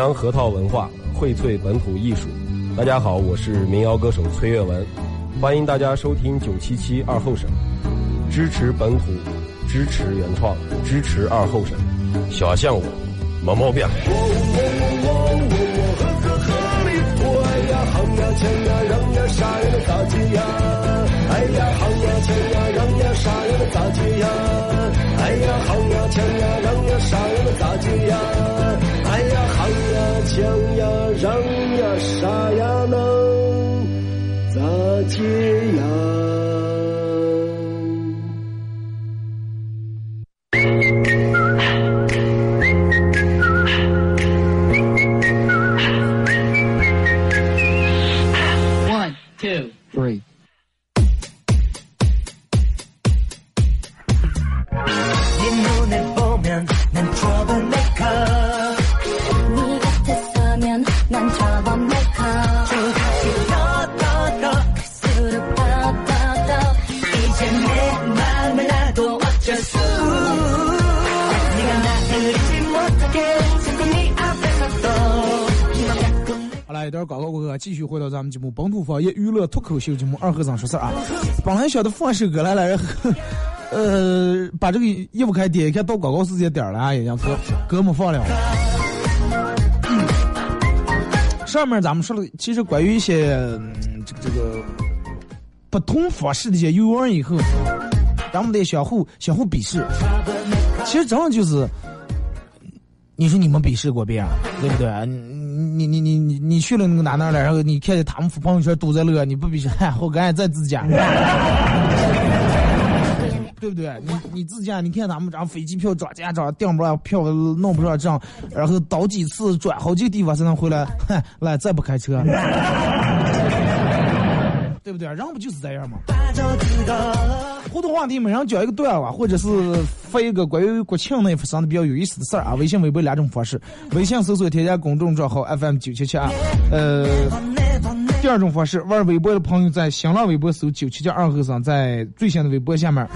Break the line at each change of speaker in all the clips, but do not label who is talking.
扬核桃文化，荟萃本土艺术。大家好，我是民谣歌手崔月文，欢迎大家收听九七七二后生，支持本土，支持原创，支持二后生。小象我，没毛病。
哼呀锵呀让呀啥呀的咋接呀？哎呀哼呀锵呀让呀啥呀的咋接呀？抢呀抢呀嚷呀让呀啥呀能咋接呀？哎呀哼呀锵呀让呀啥呀能咋接呀？
继续回到咱们节目《本土方言娱乐脱口秀》节目二和尚说事儿啊！本来想的放首歌来了，呃，把这个一不开点一看到广告时间点了啊，已经歌歌没放了。上面咱们说了，其实关于一些这个这个不同方式的一些游玩以后，咱们得相互相互鄙视。其实真的就是，你说你们鄙视过别人，对不对？你你你你你去了那个哪哪了？然后你看见他们发朋友圈都在乐，你不比嗨，活该在自驾，对不对？你你自驾，你看他们这样飞机票涨价涨，订不上票弄不上账，然后倒几次转好几个地方才能回来，嗨，来再不开车。对不对？人不就是这样吗？互动话题，每人讲一个段啊，或者是发一个关于国庆那发生的比较有意思的事儿啊。微信、微博两种方式，微信搜索添加公众账号 FM 九七七二。呃，第二种方式，玩微博的朋友在新浪微博搜九七七二和尚，在最新的微博下面。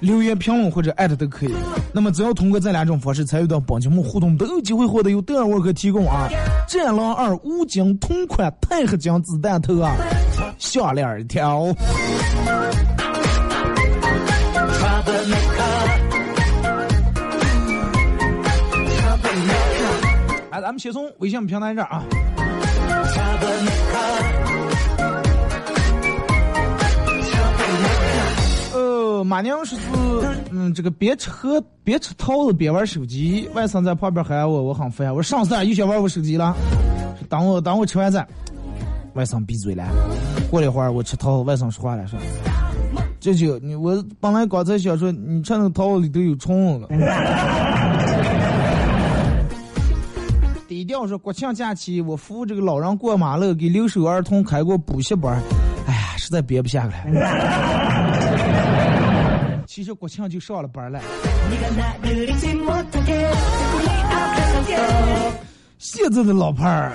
留言评论或者艾特都可以。那么只要通过这两种方式参与到本节目互动，都有机会获得由德尔沃克提供啊战狼二五金同款钛合金子弹头啊项链一条。来，咱们先从微信平台这儿啊。呃马娘说是，嗯，这个别吃喝别吃桃子别玩手机，外甥在旁边喊我，我很烦。我说上次又想玩我手机了，等我等我吃完饭，外甥闭嘴了。过了一会儿我吃桃子，外甥说话了，说：“舅舅，你我本来刚才想说，你吃那桃子里头有虫了。”低调说国庆假期我扶这个老人过马路，给留守儿童开过补习班，哎呀，实在憋不下来。其实国庆就上了班了。现在的老派儿，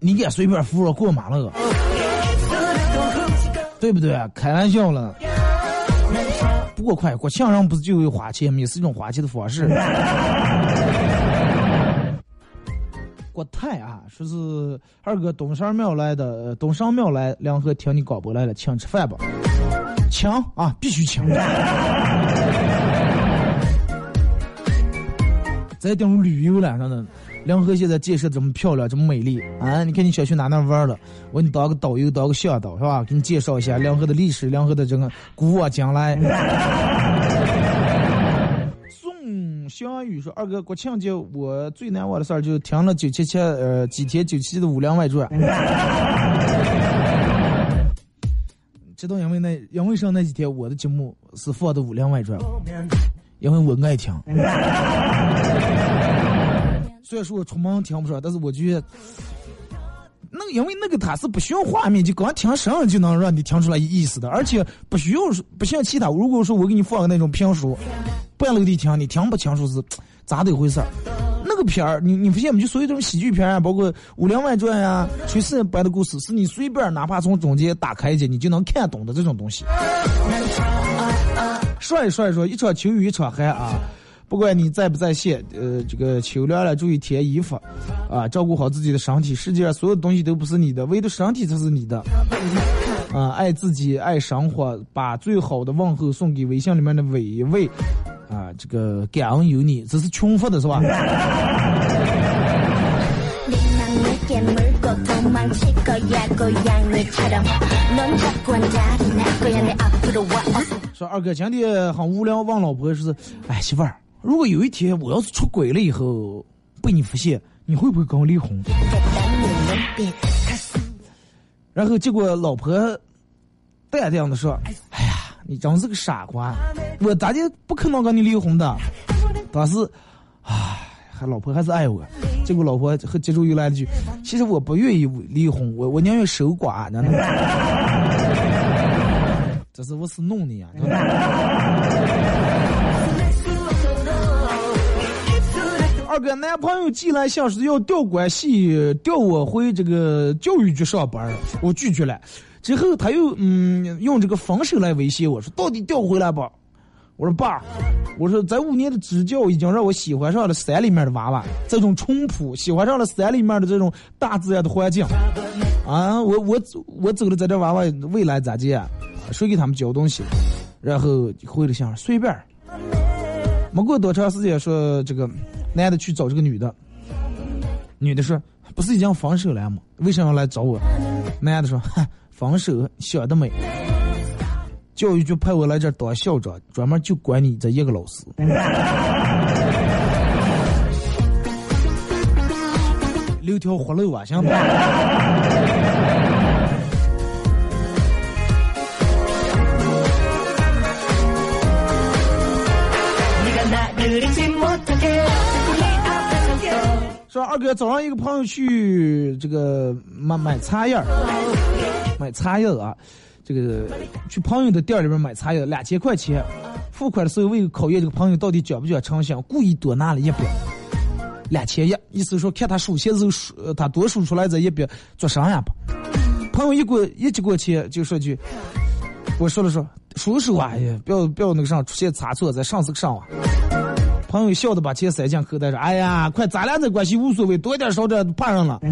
你敢随便扶着过马路，对不对？开玩笑了。不过快，国庆上不是就有花钱，也是一种花钱的方式。国泰啊，说是二哥东山庙来的，东山庙来，梁河听你广播来了，请吃饭吧。请啊，必须请！再等入旅游了，真的。梁河现在建设这么漂亮，这么美丽啊！你看你想去哪哪玩了？我给你当个导游，当个向导是吧？给你介绍一下梁河的历史，梁河的这个古往今来。宋湘雨说：“二哥，国庆节我最难忘的事儿就听了九七七呃几天九七的《武林外传》。”知道因为那因为上那几天我的节目是放的《武林外传》，因为我爱听。虽然说我出门听不出来，但是我觉得，那因为那个它是不需要画面，就光听声就能让你听出来意思的，而且不需要不像其他。如果说我给你放个那种评书，半楼地听，你听不清楚是咋的一回事儿。那个片儿，你你发现没？就所有这种喜剧片啊，包括《武林外传》呀、炊事班的故事，是你随便哪怕从中间打开一你就能看懂的这种东西。说一说一说，一场秋雨一场寒啊！不管你在不在线，呃，这个秋凉了，注意添衣服，啊，照顾好自己的身体。世界上所有东西都不是你的，唯独身体才是你的。啊，爱自己，爱生活，把最好的问候送给微信里面的每一位。啊，这个感恩有你，这是穷发的是吧？说二哥今天很无聊，问老婆说是，哎媳妇儿，如果有一天我要是出轨了以后被你发现，你会不会跟我离婚？然后结果老婆淡淡的说，哎呀，你真是个傻瓜，我咋就不可能跟你离婚的？但是，唉。还老婆还是爱我，结果老婆和接住又来了句：“其实我不愿意离婚，我我宁愿守寡。”呢。这是我是弄的呀！个，男朋友寄来信是要调关系，调我回这个教育局上班，我拒绝了。之后他又嗯用这个分手来威胁我说：“到底调回来不？”我说爸，我说在五年的支教已经让我喜欢上了山里面的娃娃，这种淳朴，喜欢上了山里面的这种大自然的环境。啊，我我我走了，在这娃娃未来咋接？谁给他们教东西？然后回了信，随便。没过多长时间，说这个男的去找这个女的，女的说不是已经分手了吗？为什么要来找我？男的说，哼，分手想得美。教育局派我来这当校长，专门就管你这一个老师。留条活路啊，行不？说二哥，早上一个朋友去这个买买茶叶买茶叶啊。这个去朋友的店里边买茶叶，两千块钱。付款的时候为了考验这个朋友到底讲不讲诚信，故意多拿了一笔两千一，意思说看他数钱的时候数，他多数出来这一笔做啥呀吧？朋友一过一接过钱就说句，我说了说数数啊，不要不要那个啥出现差错，再上次上啊。朋友笑的把钱塞进口袋说，哎呀，快咱俩这关系无所谓，多一点少点怕上了。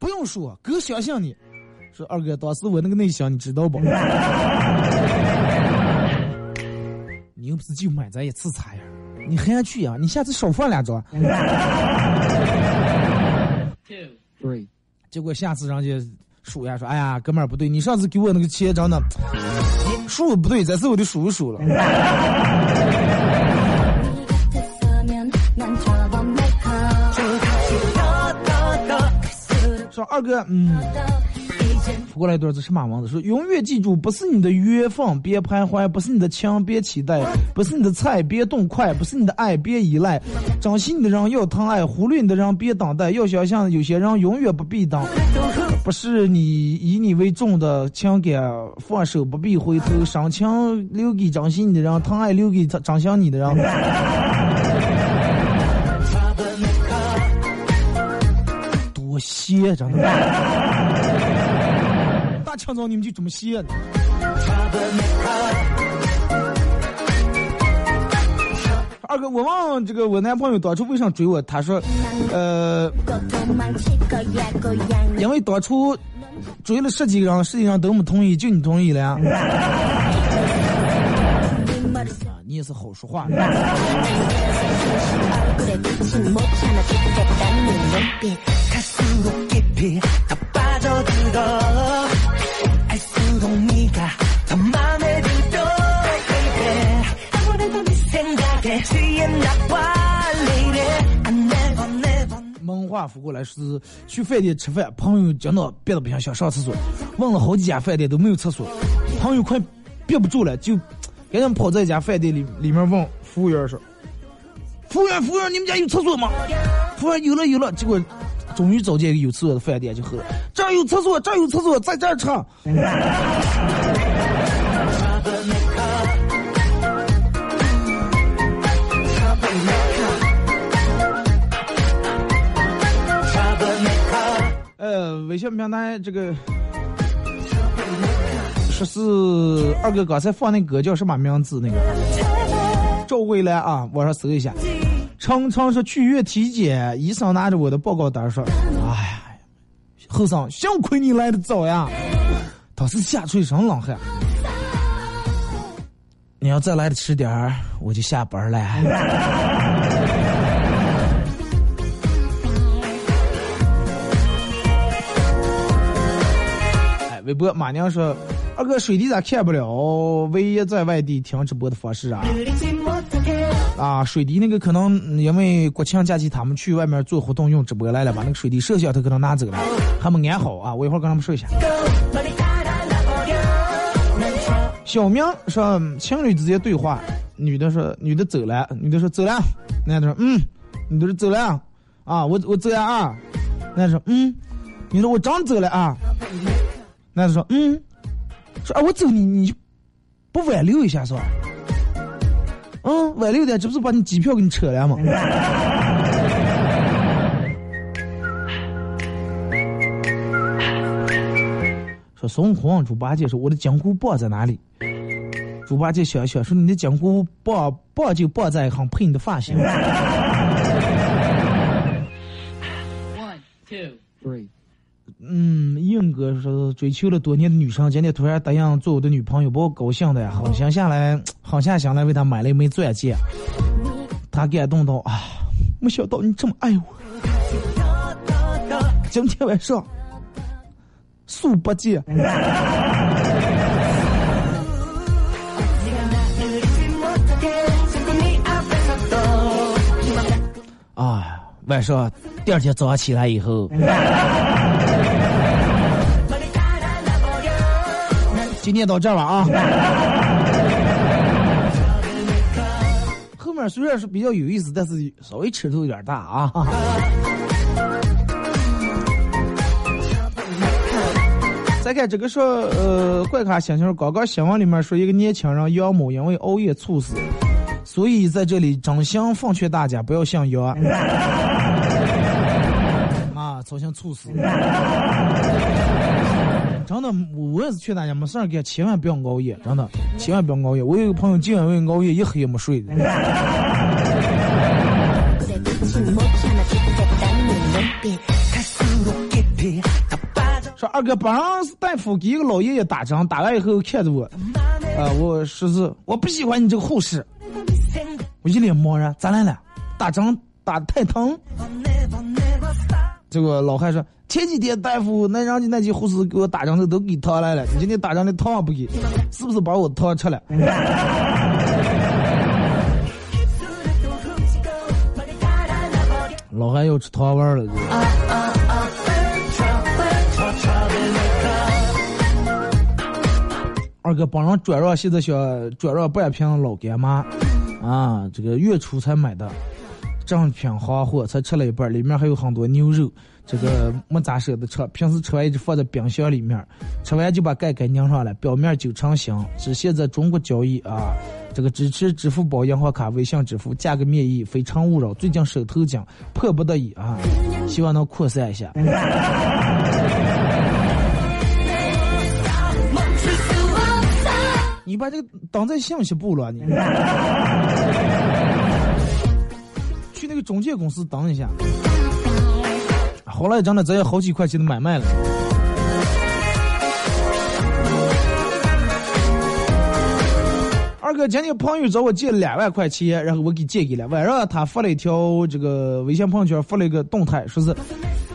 不用说，哥相信你。说二哥，当时我那个内向，你知道不？你又不是就买咱一次茶呀？你还去呀？你下次少放两张。对。结果下次人家数呀说：“哎呀，哥们儿不对，你上次给我那个钱真的数不对，这次我得数一数了。”说二哥，嗯。过来一段是什么文字？说永远记住，不是你的缘分别徘徊，不是你的情别期待，不是你的菜别动筷，不是你的爱别依赖。珍惜你的人要疼爱，忽略你的人别等待。要想象有些人永远不必等，不是你以你为重的情感放手不必回头，深情留给珍惜你的人，疼爱留给珍惜你的人。多谢，真的。大强总，你们就这么写的？二哥，我问这个我男朋友当初为啥追我，他说，呃，因为当初追了十几个人，实际上都没同意，就你同意了呀。你也是好说话。蒙话扶过来是去饭店吃饭，朋友讲到憋得不行，想上厕所，问了好几家饭店都没有厕所，朋友快憋不住了，就赶紧跑在一家饭店里里面问服务员说：“服务员，服务员，你们家有厕所吗？”服务员有了有了，结果终于找见一个有厕所的饭店就喝，这儿有厕所，这儿有厕所，在这儿吃。呃，微信平台这个说是二哥刚才放那歌叫什么名字？那个召回来啊，网上搜一下。常常是去医院体检，医生拿着我的报告单说：“哎呀，后生，幸亏你来的早呀，当时吓出一身冷汗。你要再来的迟点儿，我就下班了。”微博马娘说。二哥，水滴咋看不了？唯一在外地听直播的方式啊！啊，水滴那个可能因为国庆假期他们去外面做活动用直播来了，把那个水滴摄像头可能拿走了，还没安好啊！我一会儿跟他们说一下。小明说情侣之间对话，女的说女的走了，女的说走了，男的说嗯，女的说走了啊，我我走了啊，男的说嗯，女的我真走了啊，男的说嗯。说啊，我走你，你不挽留一下是吧？嗯，挽留点，这不是把你机票给你扯了吗？说孙悟空，猪八戒说我的金箍棒在哪里？猪八戒想想说你的金箍棒棒就棒在很配你的发型。One, two, three. 嗯，硬哥说追求了多年的女生，今天突然答应做我的女朋友，把我高兴的呀，狠下来，狠下心来为她买了一枚钻戒。他感动到啊，没想到你这么爱我。今天晚上，速八戒。啊，晚上第二天早上起来以后。今天到这儿了啊！后面虽然是比较有意思，但是稍微尺度有点大啊。再看这个说，呃，怪咖心情刚刚新闻里面说一个年轻人杨某因为熬夜猝死，所以在这里真心奉劝大家不要信谣。啊，造成猝死。真的，我也是劝大家没事儿干，千万不要熬夜，真的，千万不要熬夜。我有个朋友，今晚为熬夜一黑夜没睡的。说二哥，本上是大夫给一个老爷爷打针，打完以后看着我，啊，我说是我不喜欢你这个护士，我一脸茫然，咋来了？打针打的太疼？这个老汉说。前几天大夫那让你那几护士给我打针的都给烫来了，你今天打针的糖不给，是不是把我糖吃了？老汉要吃糖丸了。二哥帮人转让，现在想转让半瓶老干妈，啊，这个月初才买的，正品行货，才吃了一半，里面还有很多牛肉。这个 没咋舍得吃，平时吃完一直放在冰箱里面，吃完就把盖盖拧上了，表面就成型。只现在中国交易啊，这个支持支付宝、银行卡、微信支付，价格免疫，非诚勿扰。最近手头紧，迫不得已啊，希望能扩散一下。你把这个当在信息部了，你中介公司等一下。后来真的只有好几块钱的买卖了。二哥今天朋友找我借两万块钱，然后我给借给了。晚上他发了一条这个微信朋友圈，发了一个动态，说是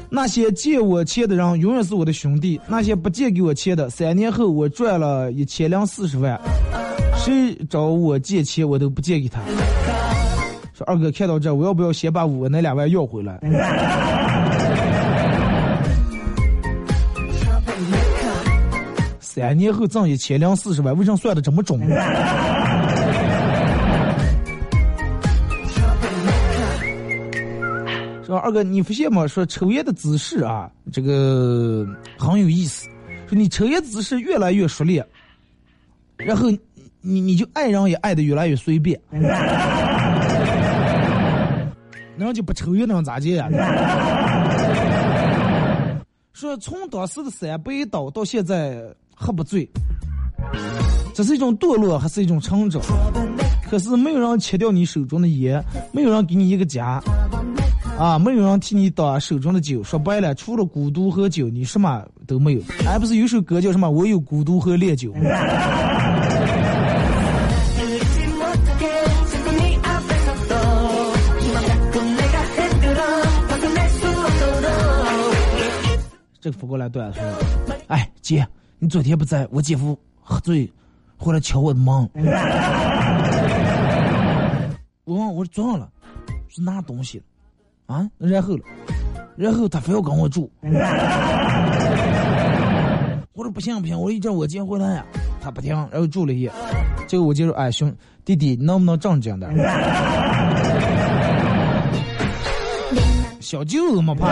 那些借我钱的人永远是我的兄弟，那些不借给我钱的，三年后我赚了一千零四十万，谁找我借钱我都不借给他。说二哥看到这，我要不要先把我那两万要回来？三年后挣一千零四十万，为什么算的这么准？说二哥，你发现吗？说抽烟的姿势啊，这个很有意思。说你抽烟姿势越来越熟练，然后你你就爱人也爱的越来越随便，那就不抽烟能咋地呀？说从当时的三杯倒到现在。喝不醉，这是一种堕落还是一种成长？可是没有人切掉你手中的烟，没有人给你一个家，啊，没有人替你挡手中的酒。说白了，除了孤独和酒，你什么都没有。还不是有首歌叫什么？我有孤独和烈酒。这个扶过来对说：“哎，姐，你昨天不在我姐夫喝醉，回来敲我的门。我问我说怎么了？是拿东西了啊？然后了，然后他非要跟我住。我说不行不行，我一叫我姐回来呀，他不听，然后住了一夜。结果我姐说：哎，兄弟弟，能不能正经点？小舅子嘛怕。”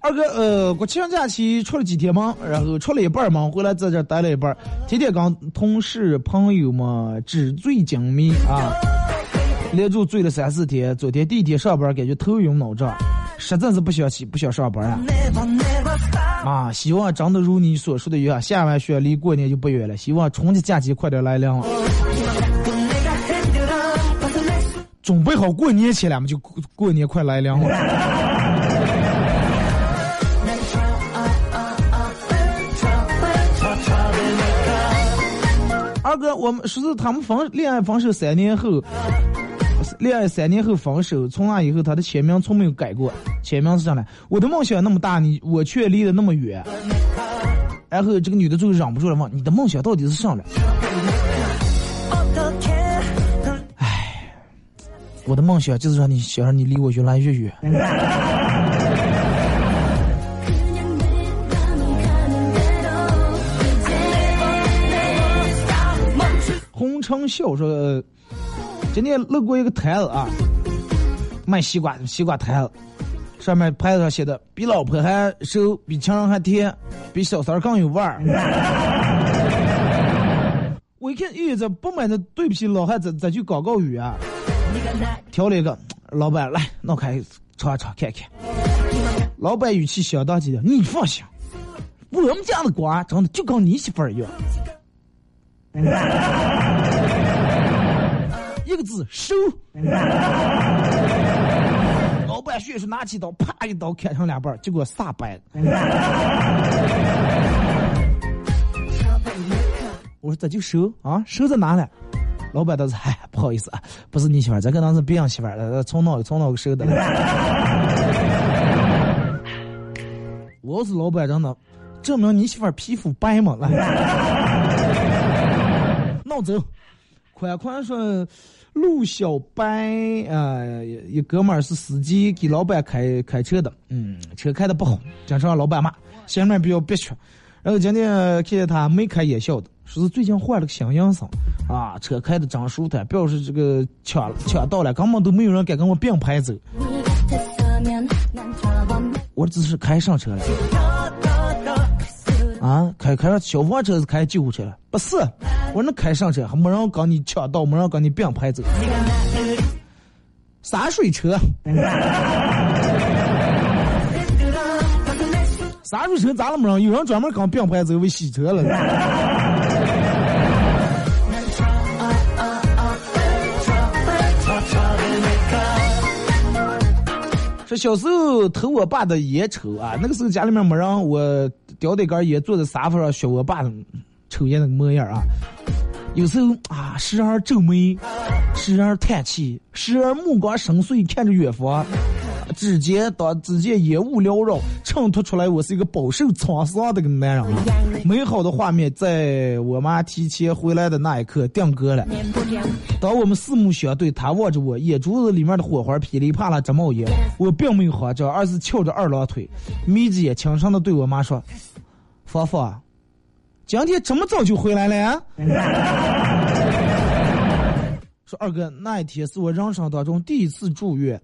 二哥，呃，国庆假期出了几天嘛，然后出了一半嘛，回来在这待了一半，天天跟同事朋友们纸醉金迷啊，连住醉了三四天。昨天第一天上班，感觉头晕脑胀，实在是不想起，不想上班啊。啊，希望真的如你所说的一样，下完雪离过年就不远了。希望春节假期快点来临了。准备好过年去了嘛？就过年快来临了。二哥，我们说是他们分恋爱分手三年后。恋爱三年后分手，从那以后他的签名从没有改过。签名是这样的：我的梦想那么大，你我却离得那么远。然后这个女的最后忍不住了问：你的梦想到底是啥了？唉，我的梦想就是让你想让你离我越来越远。红尘笑说。今天路过一个摊子啊，卖西瓜，西瓜摊子，上面牌子上写的“比老婆还熟，比情人还甜，比小三更有味儿”。我一看，咦，这不买的对不起老汉，这这句广告语啊。挑了一个，老板来，弄开尝尝看看。老板语气相当激动，你放心，我们家的瓜长得就跟你媳妇儿一样。一个字收。老板迅速拿起刀，啪一刀砍成两半，结果撒白。我说这就收啊，收在哪了？老板倒是嗨，不好意思啊，不是你媳妇儿，这可能是别人媳妇儿，从哪从哪个收的。我要是老板，真的证明你媳妇儿皮肤白嘛来，闹走。宽宽说。陆小白啊，一哥们儿是司机，给老板开开车的，嗯，车开的不好，经常让老板骂，心里面比较憋屈。然后今天看见他眉开眼笑的，说是最近换了个新营生，啊，车开的真舒坦，表示这个抢抢到了，根本都没有人敢跟我并排走。我只是开上车了。啊，开开上消防车是开救护车了？不是，我能开上车还没人跟你抢道，没人跟你并排走。洒水车，洒水车咋了没人？有人专门跟并排走为洗车了。小时候偷我爸的烟抽啊，那个时候家里面没人，我叼着根烟坐在沙发上学我爸抽烟那个模样啊。有时候啊，时而皱眉，时而叹气，时而目光深邃看着远方。只见当只见烟雾缭绕，衬托出来我是一个饱受沧桑的个男人。美好的画面在我妈提前回来的那一刻定格了。当我们四目相对，她望着我，眼珠子里面的火花噼里啪啦直冒烟。我并没有慌张，而是翘着二郎腿，眯着眼，轻声的对我妈说：“芳芳，今天这么早就回来了？” 二哥，那一天是我人生当中第一次住院，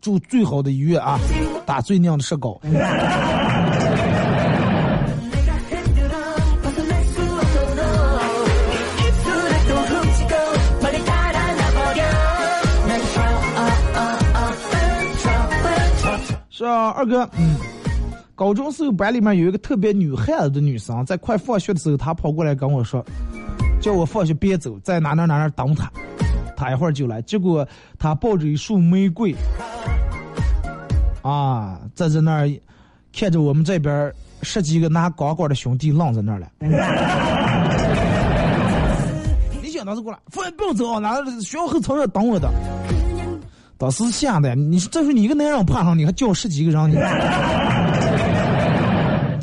住最好的医院啊，打最亮的石膏。是啊，二哥，嗯。高中时候班里面有一个特别女汉子的女生，在快放学的时候，她跑过来跟我说，叫我放学别走，在哪哪哪哪等她，她一会儿就来。结果她抱着一束玫瑰，啊，在在那儿看着我们这边十几个拿钢管的兄弟愣在那儿了。你想当时过来，放学不用走啊，哪学校后操场等我的。当时吓的，你说这时候你一个男人我怕上，你还叫十几个人，你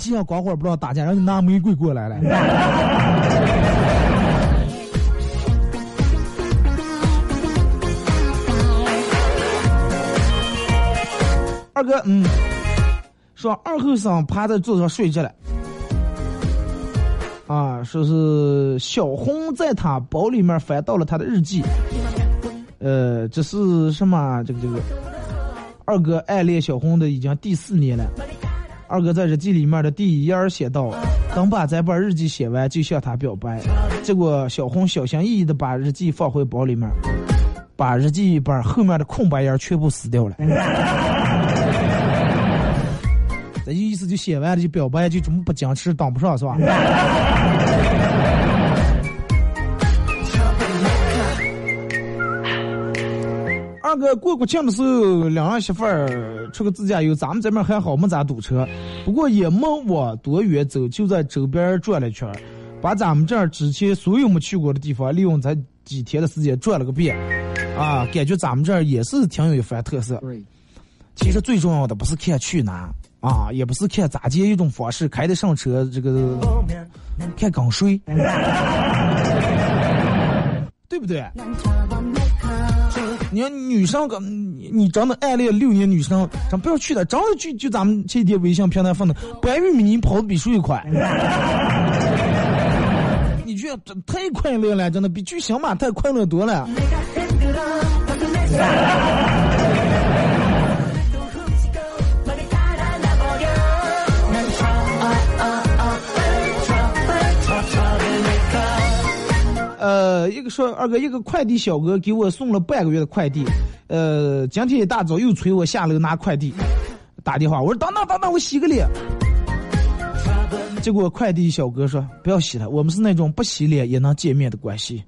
既要光棍不知道打架，然后你拿玫瑰过来了。二哥，嗯，说二后生趴在桌子上睡着了，啊，说是小红在他包里面翻到了他的日记。呃，这是什么？这个这个，二哥暗恋小红的已经第四年了。二哥在日记里面的第一页写道：“等把这本日记写完，就向他表白。”结果小红小心翼翼的把日记放回包里面，把日记本后面的空白页全部撕掉了。这意思就写完了就表白，就这么不矜持，当不上是吧？二哥过国庆的时候，两儿媳妇儿出个自驾游，咱们这边还好没咋堵车，不过也没往多远走，就在周边转了一圈，把咱们这儿之前所有没去过的地方，利用咱几天的时间转了个遍，啊，感觉咱们这儿也是挺有一番特色。其实最重要的不是看去哪啊，也不是看咋接一种方式开得上车，这个看刚睡，对不对？你要女生跟，你你长得暗恋六年女生，咱不要去的，真的去就咱们这天微信平台放的，白玉米你跑的比谁快？你觉得太快乐了，真的比巨星马太快乐多了。呃，一个说二哥，一个快递小哥给我送了半个月的快递，呃，今天一大早又催我下楼拿快递，打电话我说等等等等，我洗个脸。结果快递小哥说不要洗了，我们是那种不洗脸也能见面的关系。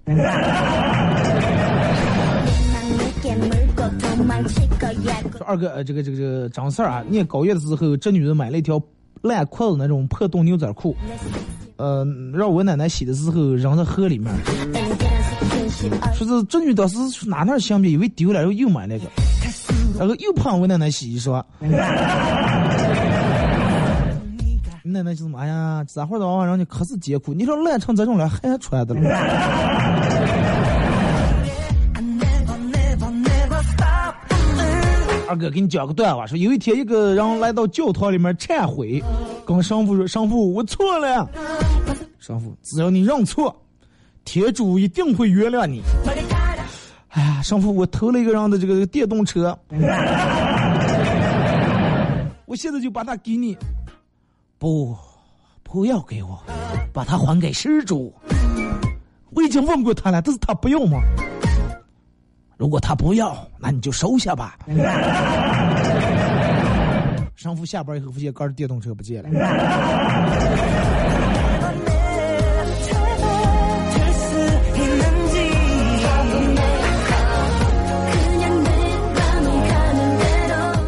说二哥，呃，这个这个这个张四啊，念高一的时候，这女人买了一条烂裤子那种破洞牛仔裤。呃，让我奶奶洗的时候扔在河里面，说是这女当时哪哪想别以为丢了，然后又买了个，然后又帮我奶奶洗衣裳。你奶奶就什么？哎呀，这会儿的娃娃让你可是艰苦，你说烂成这种了还穿的了？二哥，给你讲个段话，说有一天一个人来到教堂里面忏悔，跟神父说：“神父，我错了。”神父，只要你认错，天主一定会原谅你。哎呀，神父，我偷了一个人的这个电动车，我现在就把它给你。不，不要给我，把它还给失主。我已经问过他了，但是他不要吗？如果他不要，那你就收下吧。神父下班以后发现，刚电动车不见了。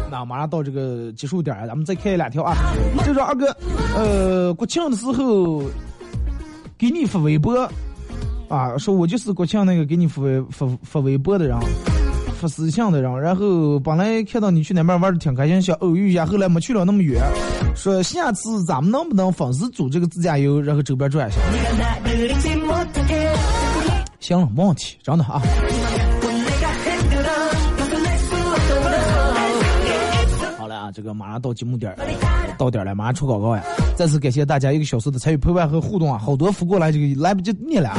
那马上到这个结束点咱们再开两条啊。就说二哥，呃，国庆的时候给你发微博。啊，说我就是国庆那个给你发发发微博的人，发私信的人。然后本来看到你去那边玩的挺开心，想偶遇一下，后来没去了那么远。说下次咱们能不能粉丝组这个自驾游，然后周边转一下？行了，没问题，真的啊。好了啊，这个马上到节目点到点了，马上出广告呀！再次感谢大家一个小时的参与陪伴和互动啊，好多福过来这个来不及念了啊。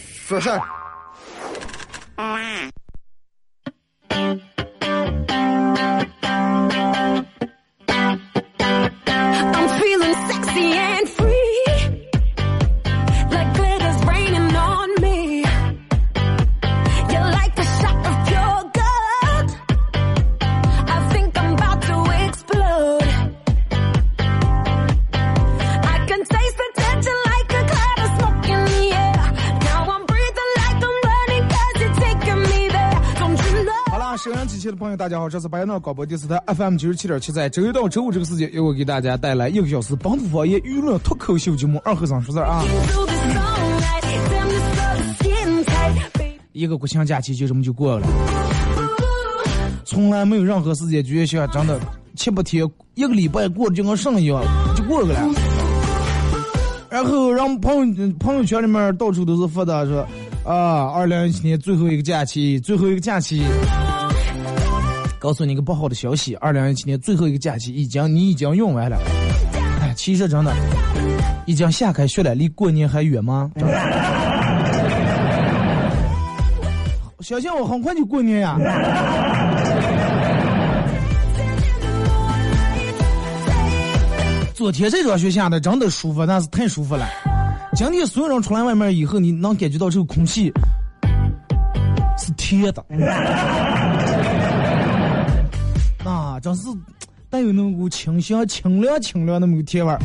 说事儿。
大家好，这是白闹广播电视台 FM 九十七点七，在周一到周五这个时间，由我给大家带来一个小时本土方言娱乐脱口秀节目《二和尚说事儿》啊。一个国庆假期就这么就过了，从来没有任何时间觉得像真的七八天一个礼拜过得就跟上一样就过去了。然后让朋友朋友圈里面到处都是发的说啊，二零一七年最后一个假期，最后一个假期。告诉你一个不好的消息，二零一七年最后一个假期已经你已经用完了。哎，其实真的已经下开学了，离过年还远吗？真的相信我，很快就过年呀。昨天这场雪下的真的舒服，那是太舒服了。今天所有人出来外面以后，你能感觉到这个空气是甜的，真是带有那股清香、清凉、清凉那么个甜味儿。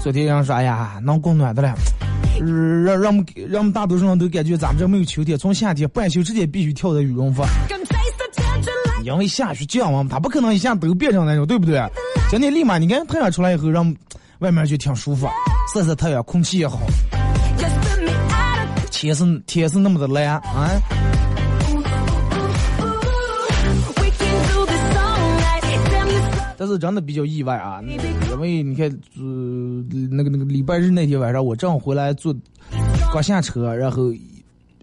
昨天人说，哎呀，能供暖的了，让让我们让我们大多数人都感觉咱们这没有秋天，从夏天半袖直接必须跳到羽绒服，因为下雪降温，它不可能一下都变成那种，对不对？今天立马你看太阳出来以后，让外面就挺舒服，晒晒太阳，空气也好，天是天是那么的蓝啊。但是真的比较意外啊，因为你看，呃，那个那个礼拜日那天晚上，我正好回来坐，刚下车，然后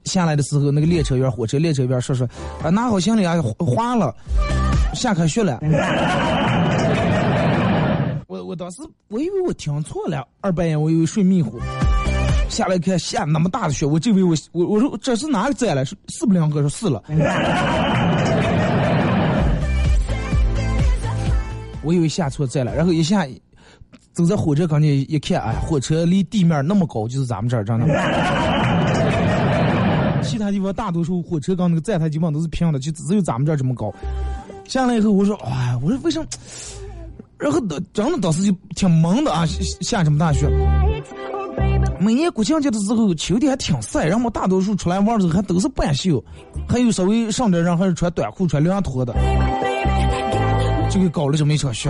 下来的时候，那个列车员、火车列车员说说，啊，拿好行李啊，花了，下开学了。我我当时我以为我听错了，二半夜我以为睡迷糊，下来看下那么大的雪，我就以为我我我说这是哪个灾了？是是不两个？说是了。我以为下错站了，然后一下走在火车刚前一看，哎，火车离地面那么高，就是咱们这儿真的。其他地方大多数火车刚那个站台基本上都是平的，就只有咱们这儿这么高。下来以后，我说，哎，我说为什么？然后当真的当时就挺懵的啊，下下这么大雪。每年国庆节的时候，秋天还挺晒，然后大多数出来玩的时候还都是半袖，还有稍微上点人还是穿短裤、穿凉拖的。就给搞了这么一场雪。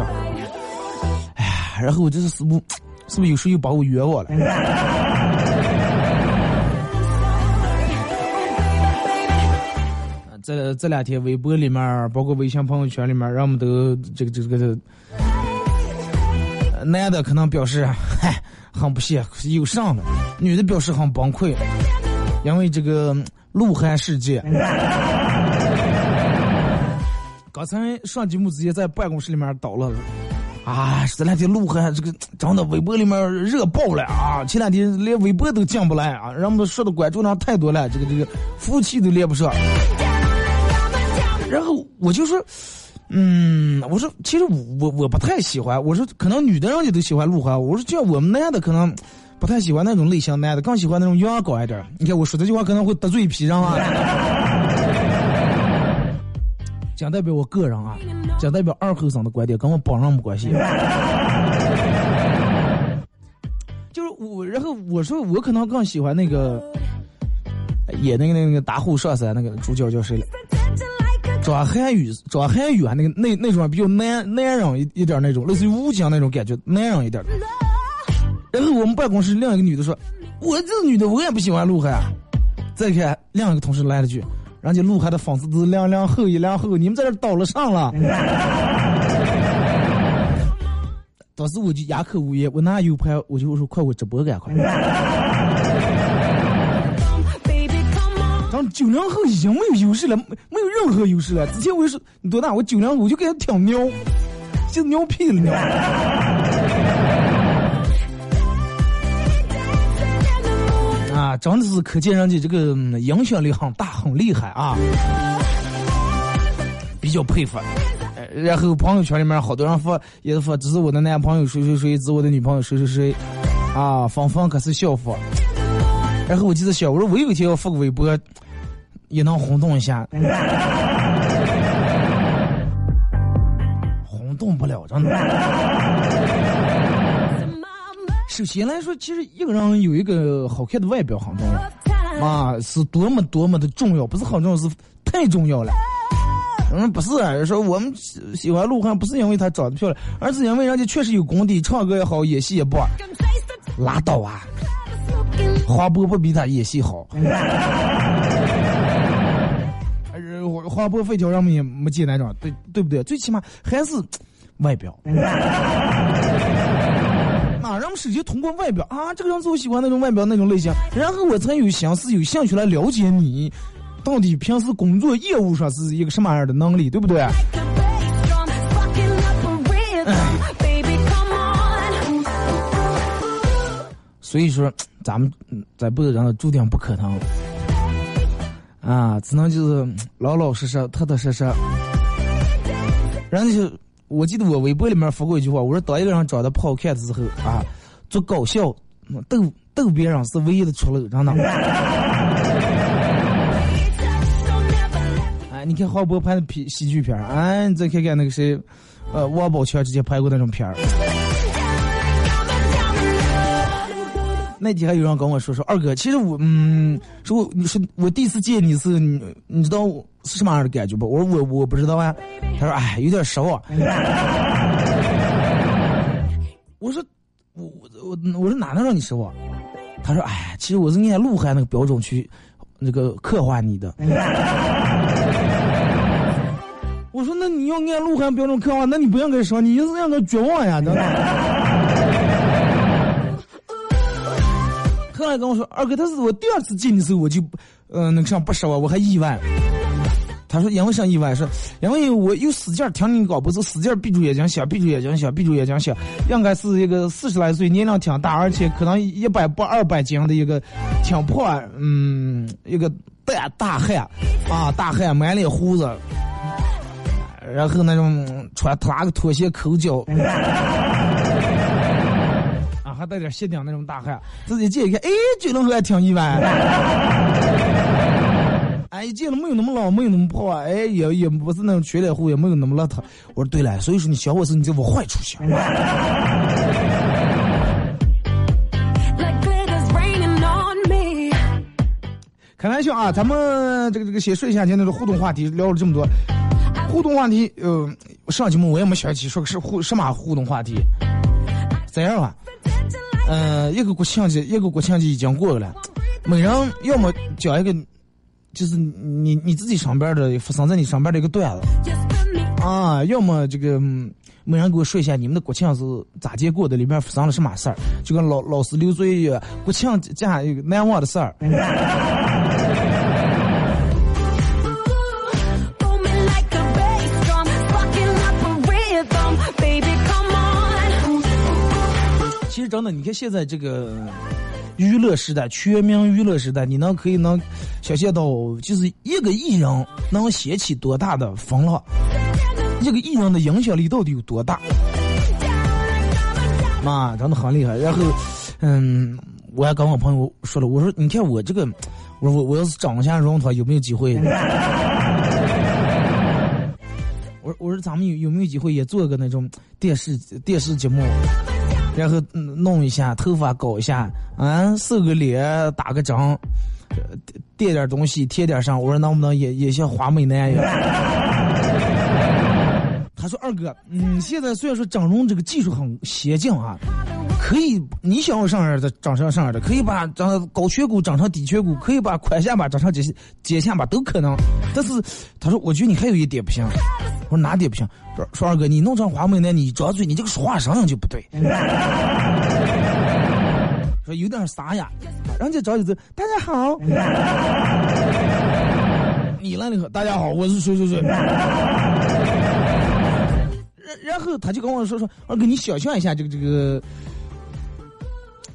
哎呀，然后我这是是不，是不是有时候又把我冤枉了？这这两天微博里面，包括微信朋友圈里面，让我们都这个这个这个，男的可能表示嗨很不屑，有上了；女的表示很崩溃，因为这个鹿晗事件。刚才上节目直接在办公室里面捣乱了，啊，这两天鹿晗这个真的微博里面热爆了啊！前两天连微博都进不来啊，人们说的关注量太多了，这个这个服务器都连不上。然后我就说，嗯，我说其实我我不太喜欢，我说可能女的人家都喜欢鹿晗，我说就像我们男的可能不太喜欢那种类型男的，更喜欢那种阳高一点。你看我说这句话可能会得罪一批人啊。仅代表我个人啊，仅代表二后生的观点，跟我本人没关系。就是我，然后我说我可能更喜欢那个演那个那个大虎上山那个主角叫谁了？张涵予，张涵予啊，那个那那种比较男男人一一点那种，类似于武将那种感觉，男人一点。然后我们办公室另一个女的说：“我这女的我也不喜欢鹿晗。”再看另一个同事来了句。人家鹿晗的粉丝都是两两后一两后，你们在这倒了上了。当时我就哑口无言，我拿 U 盘，我就说快我直播赶快。真九零后已经没有优势了，没没有任何优势了。之前我就说你多大，我九零后我就给他挺尿，就尿屁了啊，真的是可见人家这个影响力很大，很厉害啊，比较佩服。然后朋友圈里面好多人发，也是发，这是我的男朋友谁谁谁，这是我的女朋友谁谁谁，啊，芳芳可是笑话。然后我记得小，我说我有一天要发个微博，也能轰动一下，轰动不了，真的。首先来说，其实一个人有一个好看的外表很重要，啊，是多么多么的重要，不是很重要，是太重要了。嗯，不是啊，说我们喜喜欢鹿晗，不是因为她长得漂亮，而是因为人家确实有功底，唱歌也好，演戏也棒。拉倒啊！花波不比他演戏好。呃，花波废条让我们也没见那种，对对不对？最起码还是外表。直接通过外表啊，这个人是我喜欢那种外表那种类型，然后我才有心思有兴趣来了解你，到底平时工作业务上是一个什么样的能力，对不对？所以说，咱们嗯在不人的注定不可能啊，只能就是老老实实、踏踏实实。然后就，我记得我微博里面发过一句话，我说当一个人长得不好看的时候啊，做搞笑逗逗别人是唯一的出路，真的。哎，你看黄渤拍的喜喜剧片儿，哎，你再看看那个谁，呃，王宝强之前拍过那种片儿。那天还有人跟我说说二哥，其实我嗯，说我你说我第一次见你是你你知道是什么样的感觉不？我说我我不知道啊。他说哎，有点失望。我 说我我说哪能让你失望？他说哎，其实我是按鹿晗那个标准去那个刻画你的。我说那你要按鹿晗标准刻画，那你不应该说，你就是让他绝望呀，真的。后来跟我说，二哥，他是我第二次见你的时候，我就，呃，那个上不失望，我还意外。他说因为啥意外？是因为我又使劲听你广播，是使劲闭住眼睛想，闭住眼睛想，闭住眼睛想，应该是一个四十来岁，年龄挺大，而且可能一百不二百斤的一个挺破，嗯，一个大大汉，啊，大汉满脸胡子，然后那种穿拖拉个拖鞋抠脚。还带点鞋顶那种大汉，自己见一看，哎，九零后还挺意外。哎，见了没有那么老，没有那么胖，哎，也也不是那种缺脸户，也没有那么邋遢。我说对了，所以说你小伙子，你就往坏处想。开玩笑啊，咱们这个这个先说一下今天的互动话题，聊了这么多，互动话题，呃，上节目我也没想起说是互什么互动话题，这样吧。嗯，一个国庆节，一个国庆节已经过了，每人要么讲一个，就是你你自己上班的发生在你上班的一个段子，啊，要么这个没人给我说一下你们的国庆是咋接过的，里面发生了什么事儿，就跟老老师留作业国庆假一个难忘的事儿。其实真的，你看现在这个娱乐时代，全民娱乐时代，你能可以能想象到，就是一个艺人能掀起多大的风浪，一个艺人的影响力到底有多大？妈，真的很厉害。然后，嗯，我还跟我朋友说了，我说你看我这个，我说我我要是长相容的话，有没有机会？我说我说咱们有有没有机会也做个那种电视电视节目？然后弄一下头发，搞一下，嗯，瘦个脸，打个针，垫点东西，贴点上。我说能不能也也像花美男一样？他说二哥，嗯，现在虽然说整容这个技术很先进啊，可以你想要上耳的长成上耳的，可以把长高颧骨长成低颧骨，可以把宽下巴长成尖尖下巴都可能。但是他说，我觉得你还有一点不行。我说哪点不行？说说二哥，你弄成华美男，你张嘴，你这个说话声音就不对。说有点沙哑，人家张嘴子，大家好。你来了后，大家好，我是谁谁谁。然然后他就跟我说说，二哥，你想象一下这个这个，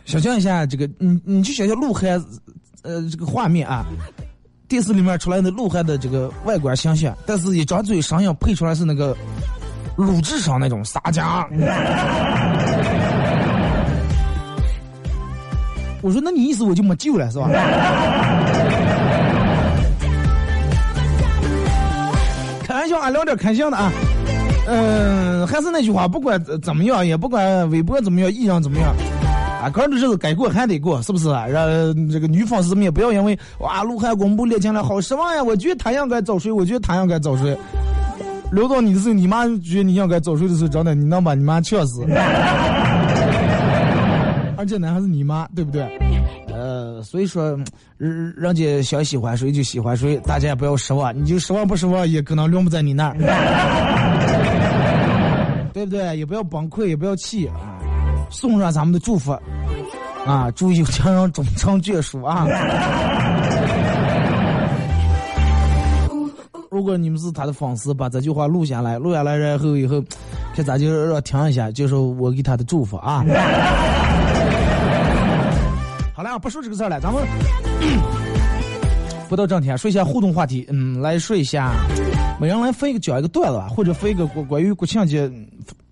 想象一下这个，你你就想象鹿晗，呃，这个画面啊，电视里面出来的鹿晗的这个外观形象，但是一张嘴声音配出来是那个鲁智深那种撒娇。我说，那你意思我就没救了是吧？开玩笑啊，聊点开心的啊。嗯，还是那句话，不管怎么样，也不管微博怎么样，艺人怎么样，啊，个人的日子该过还得过，是不是啊？让这个女粉丝们也不要因为哇，鹿晗公布恋情了，好失望呀！我觉得他应该早睡，我觉得他应该早睡。轮到你的时候，你妈觉得你应该早睡的时候，真的你能把你妈呛死。而且呢，还是你妈，对不对？呃，所以说，人人家想喜欢谁就喜欢谁，大家也不要失望。你就失望不失望，也可能轮不在你那儿，对不对？也不要崩溃，也不要气啊！送上咱们的祝福啊！祝有情人终成眷属啊！如果你们是他的粉丝，把这句话录下来，录下来，然后以后看咱就让听一下，就是我给他的祝福啊！好了，不说这个事儿了，咱们不到正题，说一下互动话题。嗯，来说一下，每人来分一个讲一个段子吧，或者分一个关关于国庆节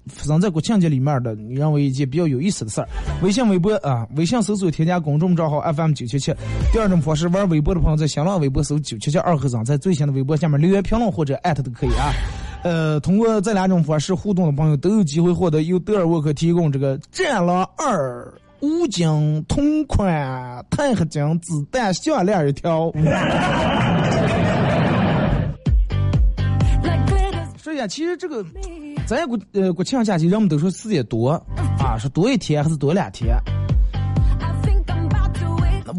发生在国庆节里面的，你认为一件比较有意思的事儿。微信、微博啊，微信搜索添加公众账号 FM 九七七。第二种方式，玩微博的朋友在新浪微博搜九七七二和尚，在最新的微博下面留言评论或者艾特都可以啊。呃，通过这两种方式互动的朋友都有机会获得由德尔沃克提供这个《战狼二》。五金同款钛合金子弹项链一条。说一下，其实这个咱国呃国庆假期，人们都说时间多啊，是多一天还是多两天。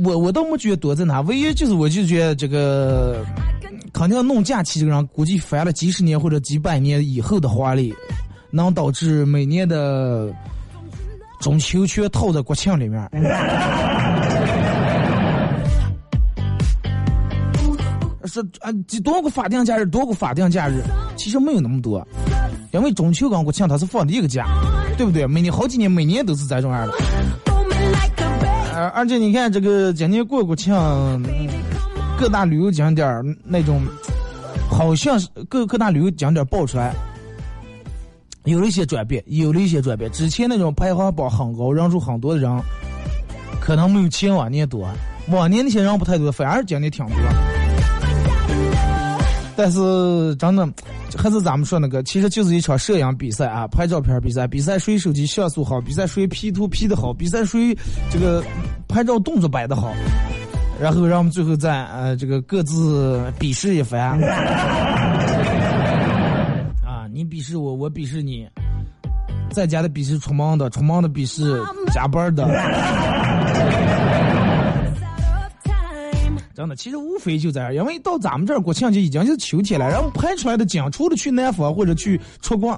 我我倒没觉得多在哪，唯一就是我就觉得这个肯定弄假期这个人估计翻了几十年或者几百年以后的华丽，能导致每年的。中秋全套在国庆里面，这啊，这多个法定假日，多个法定假日，其实没有那么多，因为中秋跟国庆它是放的一个假，对不对？每年好几年，每年都是这样的。而而且你看这个今年过国庆，各大旅游景点那种，好像是各各大旅游景点爆出来。有了一些转变，有了一些转变。之前那种排行榜很高、人数很多的人，可能没有前往年多。往年那些人不太多，反而今年挺多。但是真的，还是咱们说那个，其实就是一场摄影比赛啊，拍照片比赛，比赛谁手机像素好，比赛谁 P 图 P 的好，比赛谁这个拍照动作摆的好，然后让我们最后再呃这个各自比试一番。啊。你鄙视我，我鄙视你，在家的鄙视出门的，出门的鄙视加班的，真的，其实无非就这样，因为到咱们这儿国庆节已经是秋天了，然后拍出来的景，除了去南方或者去出国，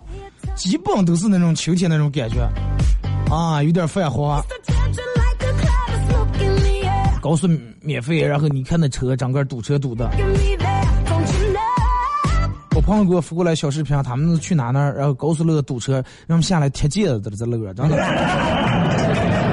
基本都是那种秋天那种感觉，啊，有点泛黄，高速免费，然后你看那车整个堵车堵的。我朋友给我发过来小视频，他们去哪呢？然后高速路堵车，让我们下来贴戒指在路上，真的。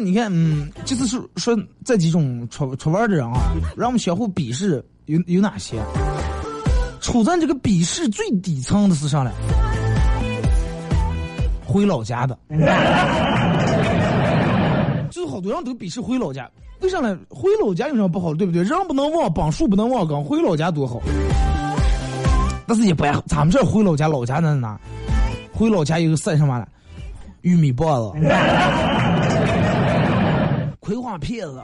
你看，嗯，就是说说这几种出出玩的人啊，让我们相互鄙视有有哪些？处在这个鄙视最底层的是啥呢？回老家的。就是好多人都鄙视回老家，为啥呢？回老家有什么不好？对不对？人不能忘帮，树不能忘岗，回老家多好。但是也不爱，咱们这回老家，老家在哪？回老家以后晒什么了？玉米棒子，葵花片子，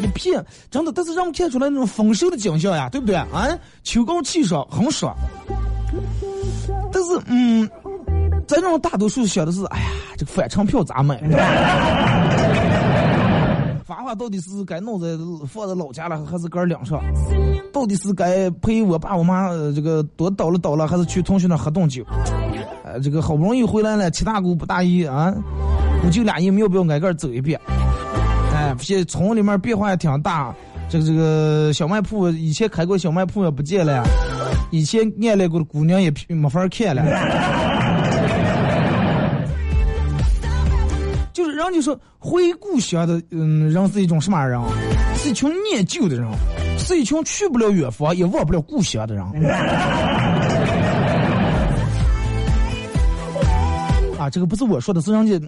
一片真的。但是让我看出来那种丰收的景象呀，对不对？啊，秋高气爽，很爽。但是，嗯。咱这种大多数想的是，哎呀，这个返程票咋买？娃娃到底是该弄在放在老家了，还是搁领上？到底是该陪我爸我妈这个多倒了倒了，还是去同学那喝顿酒？呃这个好不容易回来了，七大姑八大姨啊，姑舅俩人要不要挨个走一遍？哎，现在村里面变化也挺大，这个这个小卖铺以前开过小卖铺也不见了，以前暗恋过的姑娘也没法看了。就是人家说回故乡的，嗯，人是一种什么人？是一群念旧的人，是一群去不了远方也忘不了故乡的人。啊，这个不是我说的，是人家，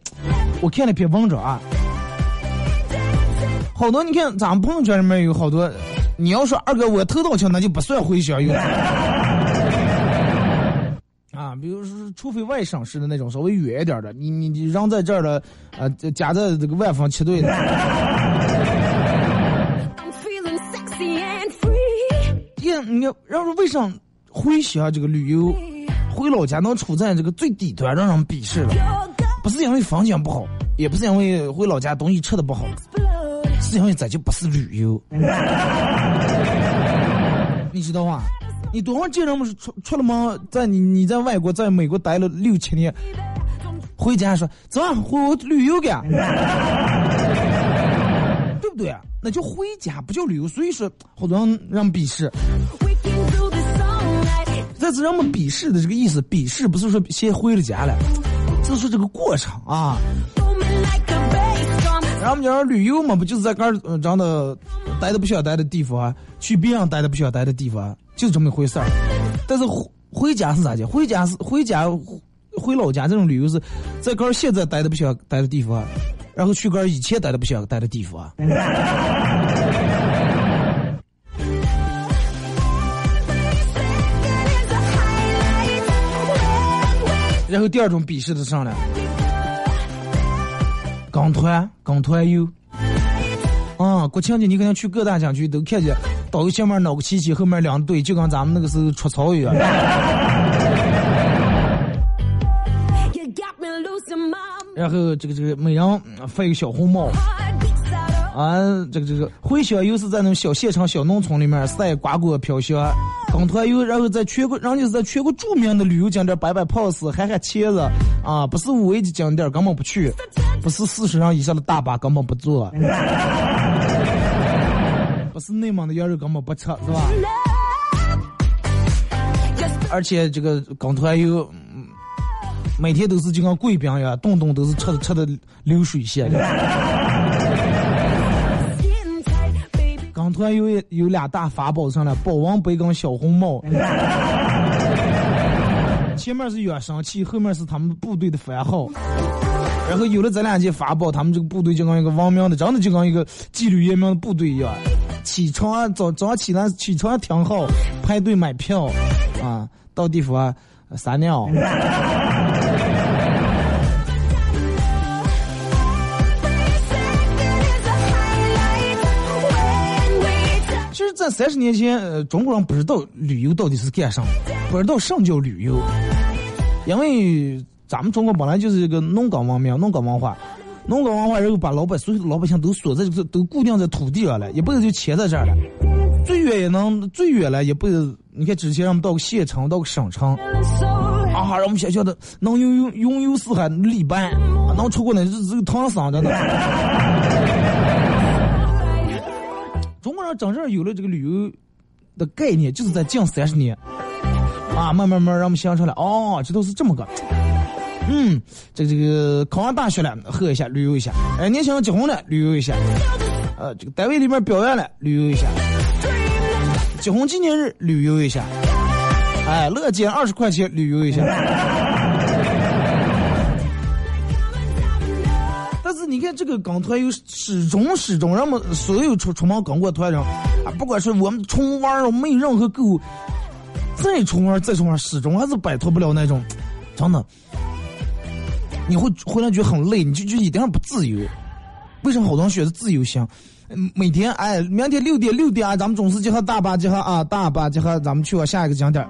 我看了篇文章啊。好多你看咱们朋友圈里面有好多，你要说二哥我头道去，那就不算回乡游。啊，比如说，除非外省市的那种稍微远一点的，你你你扔在这儿的，呃，夹在这个外方七队的你看，让说为啥回乡这个旅游，回老家能处在这个最底端，让人鄙视了？不是因为房价不好，也不是因为回老家东西吃的不好，是因为这就不是旅游，你知道吧？你多少见人们出出了门，在你你在外国，在美国待了六七年，回家说走啊，回我旅游去，对不对？那叫回家，不叫旅游。所以说，好多人让鄙视，这是让我们鄙视的这个意思。鄙视不是说先回了家了，就是这个过程啊。然后我们讲旅游嘛，不就是在这儿呃这样的待的不想待的地方啊，去别人待的不想待的地方，就是这么一回事儿。但是回回家是咋的？回家是回家回老家这种旅游是在这儿现在待的不想待的地方，然后去这儿以前待的不想待的地方。然后第二种鄙视的上来，港团港团游。啊、国庆节你可能去各大景区都看见导游前面脑个齐齐，后面两队，就跟咱们那个时候出草一样。然后这个这个每人嗯发一个小红帽啊，这个这个茴香又是在那种小县城、小农村里面晒瓜果飘香，跟团游，然后在全国，人家是在全国著名的旅游景点摆摆 pose、喊喊茄子啊，不是五 A 级景点根本不去，不是四十人以上的大巴根本不坐，不是内蒙的羊肉根本不吃，是吧？而且这个跟团游，每天都是就跟贵宾一样，顿顿都是吃的吃的流水线突然有有俩大法宝上来，保温杯跟小红帽。前面是远升旗，后面是他们部队的番号。然后有了这两件法宝，他们这个部队就跟一个文明的，真的就跟一个纪律严明的部队一样。起床早早起来起床挺好，排队买票，啊，到地方撒尿。在三十年前，呃，中国人不知道旅游到底是干啥，不知道什么叫旅游，因为咱们中国本来就是一个农耕文明、农耕文化，农耕文化，然后把老百所有的老百姓都锁在这，都固定在土地上了，一辈子就牵在这儿了。最远也能，最远了也不，你看之前让我们到个县城，到个省城，啊，让我们学校的能拥有拥有四海礼拜，啊能出国的这这唐僧的呢。中国人真正有了这个旅游的概念，就是在近三十年，啊，慢慢慢让我们想出来，哦，这都是这么个。嗯，这个这个考上大学了，喝一下，旅游一下；哎，年轻人结婚了，旅游一下；呃，这个单位里面表演了，旅游一下；结婚纪念日，旅游一下；哎，乐减二十块钱，旅游一下。是你看这个港团有始终始终，让我们所有出出门港过团人啊，不管是我们出玩儿没有任何购物，再出玩儿再出玩儿，始终还是摆脱不了那种，真的，你会回来觉得很累，你就就一点不自由。为什么好多人选择自由行？每天哎，明天六点六点啊，咱们总是集合大巴集合啊，大巴集合，咱们去往下一个景点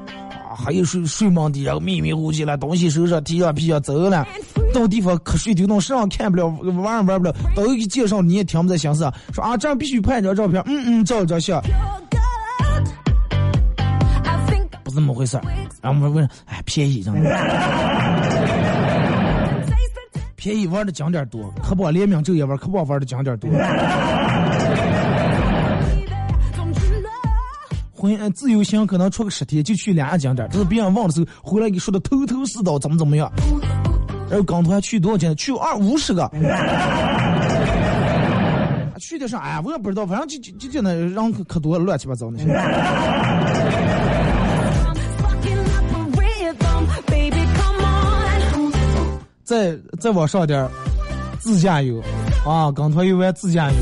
还有睡睡梦地，然后迷迷糊糊了，东西收拾，提上皮箱走了，到地方瞌睡就动，身上看不了，玩也玩不了，导游一介绍你也听不在心思，说啊这样必须拍一张照片，嗯嗯，照一张相，不是那么回事。然后我们问，哎，便宜，真的。便宜玩的景点多，可不联名这也玩，可不玩的景点多。自由行可能出个十天就去两个景点，这是别人忘的时候回来给说的头头是道，怎么怎么样。然后港团去多少景点？去二五十个。去的是哎呀，我也不知道，反正就就就那人可可多，乱七八糟那些。再再往上点儿，自驾游啊，港团游玩自驾游。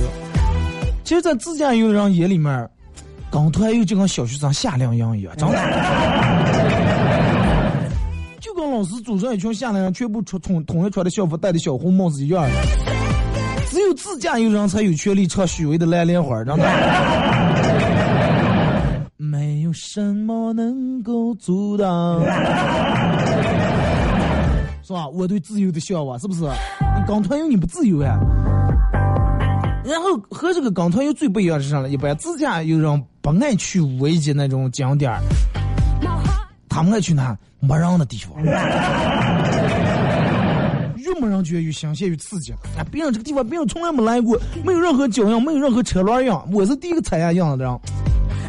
其实，在自驾游的人眼里面，港团游就跟小学生夏令营一样，真的。就跟老师组织一群夏令营，全部穿统统一穿的校服，戴的小红帽子一样。只有自驾游人才有权利唱许巍的《蓝莲花》，真的。没有什么能够阻挡。是吧？我对自由的向往，是不是？你港团游你不自由呀？然后和这个港团游最不一样是啥呢？一般自驾游人不爱去危险那种景点儿，他们爱去那没人的地方。越没人觉得越新鲜越刺激。哎，别人这个地方别人从来没来过，没有任何脚印，没有任何车轮印，我是第一个踩下印的人。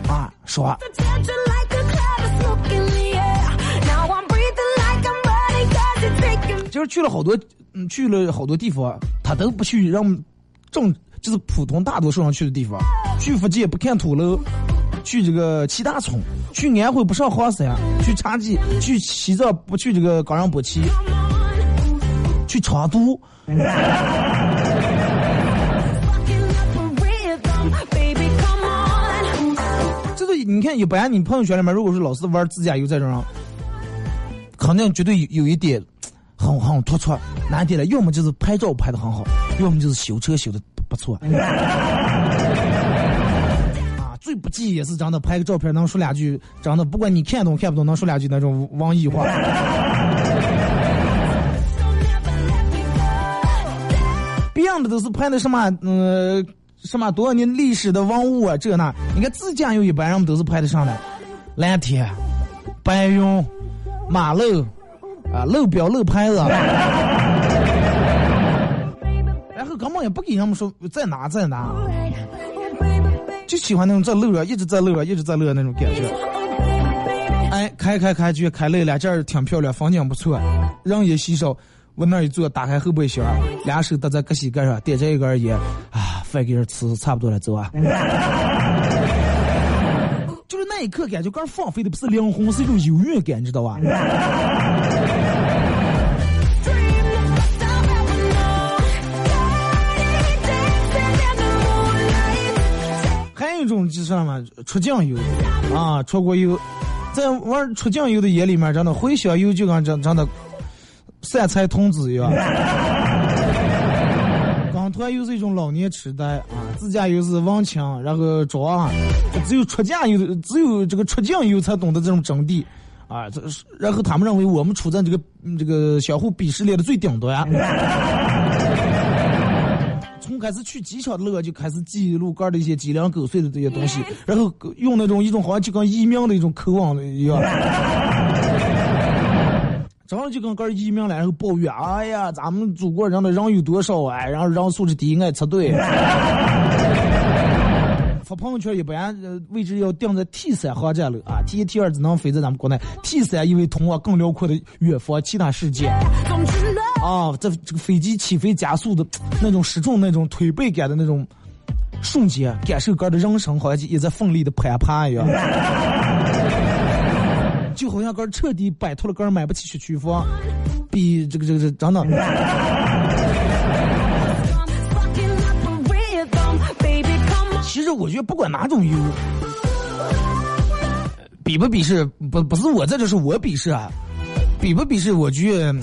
啊，爽
！Attention like a cloud of smoke in the air. Now I'm breathing like I'm running 'cause it's taking
就是去了好多，嗯，去了好多地方，他都不去让正，就是普通大多数人去的地方。去福建不看土楼，去这个七大村，去安徽不上黄山，去茶几，去西藏不去这个冈仁波齐，去成都。这个你看，一般你朋友圈里面，如果是老是玩自驾游这种，肯定绝对有有一点很很突出，哪一点呢？要么就是拍照拍的很好，要么就是修车修的不错。不济也是真的拍个照片能说两句，真的不管你看懂看不懂，能说两句那种网易话。别样的都是拍的什么呃什么多少年历史的文物啊这那，你看自驾游一般人们都是拍的上来？蓝天、白云、马路啊，路标、路牌子，然后根本也不给人们说在哪在哪，就喜欢那种在路上一直在路上一直在路上那种感觉。哎，开开开就开累了，这儿挺漂亮，风景不错，人也稀少。往那儿一坐，打开后备箱，俩手搭在搁膝盖上，点着一根烟，啊，饭给人吃，差不多了，走啊。就是那一刻感觉，刚放飞的不是灵魂，是一种优越感，你知道吧？种就算嘛出境游啊，出国游，在玩出境游的眼里面，真的回乡游就跟真真的三菜童子一样。港团游是一种老年痴呆啊，自驾游是忘情，然后装，只有出家游的，只有这个出境游才懂得这种真谛啊。这是然后他们认为我们处在这个这个相互鄙视链的最顶端。从开始去机场的那个就开始记录杆的一些鸡零狗碎的这些东西，然后用那种一种好像就跟移民的一种渴望一样，真的就跟杆移民了，然后抱怨，哎呀，咱们祖国人的人有多少啊，然后人素质低，爱插队。发朋友圈一般呃位置要定在 T 三航站楼啊，T 一 T 二只能飞在咱们国内，T 三因为通往更辽阔的远方其他世界。啊，这这个飞机起飞加速的那种失重、那种推背感的那种瞬间，感受杆的人生好像也在奋力的攀爬一样，就好像杆彻底摆脱了杆买不起学区房，比这个这个这个真的
，Fucking up a rhythm, baby, come on.
其实我觉得不管哪种优，比不鄙视不不是我在这就是我鄙视啊，比不鄙视我觉得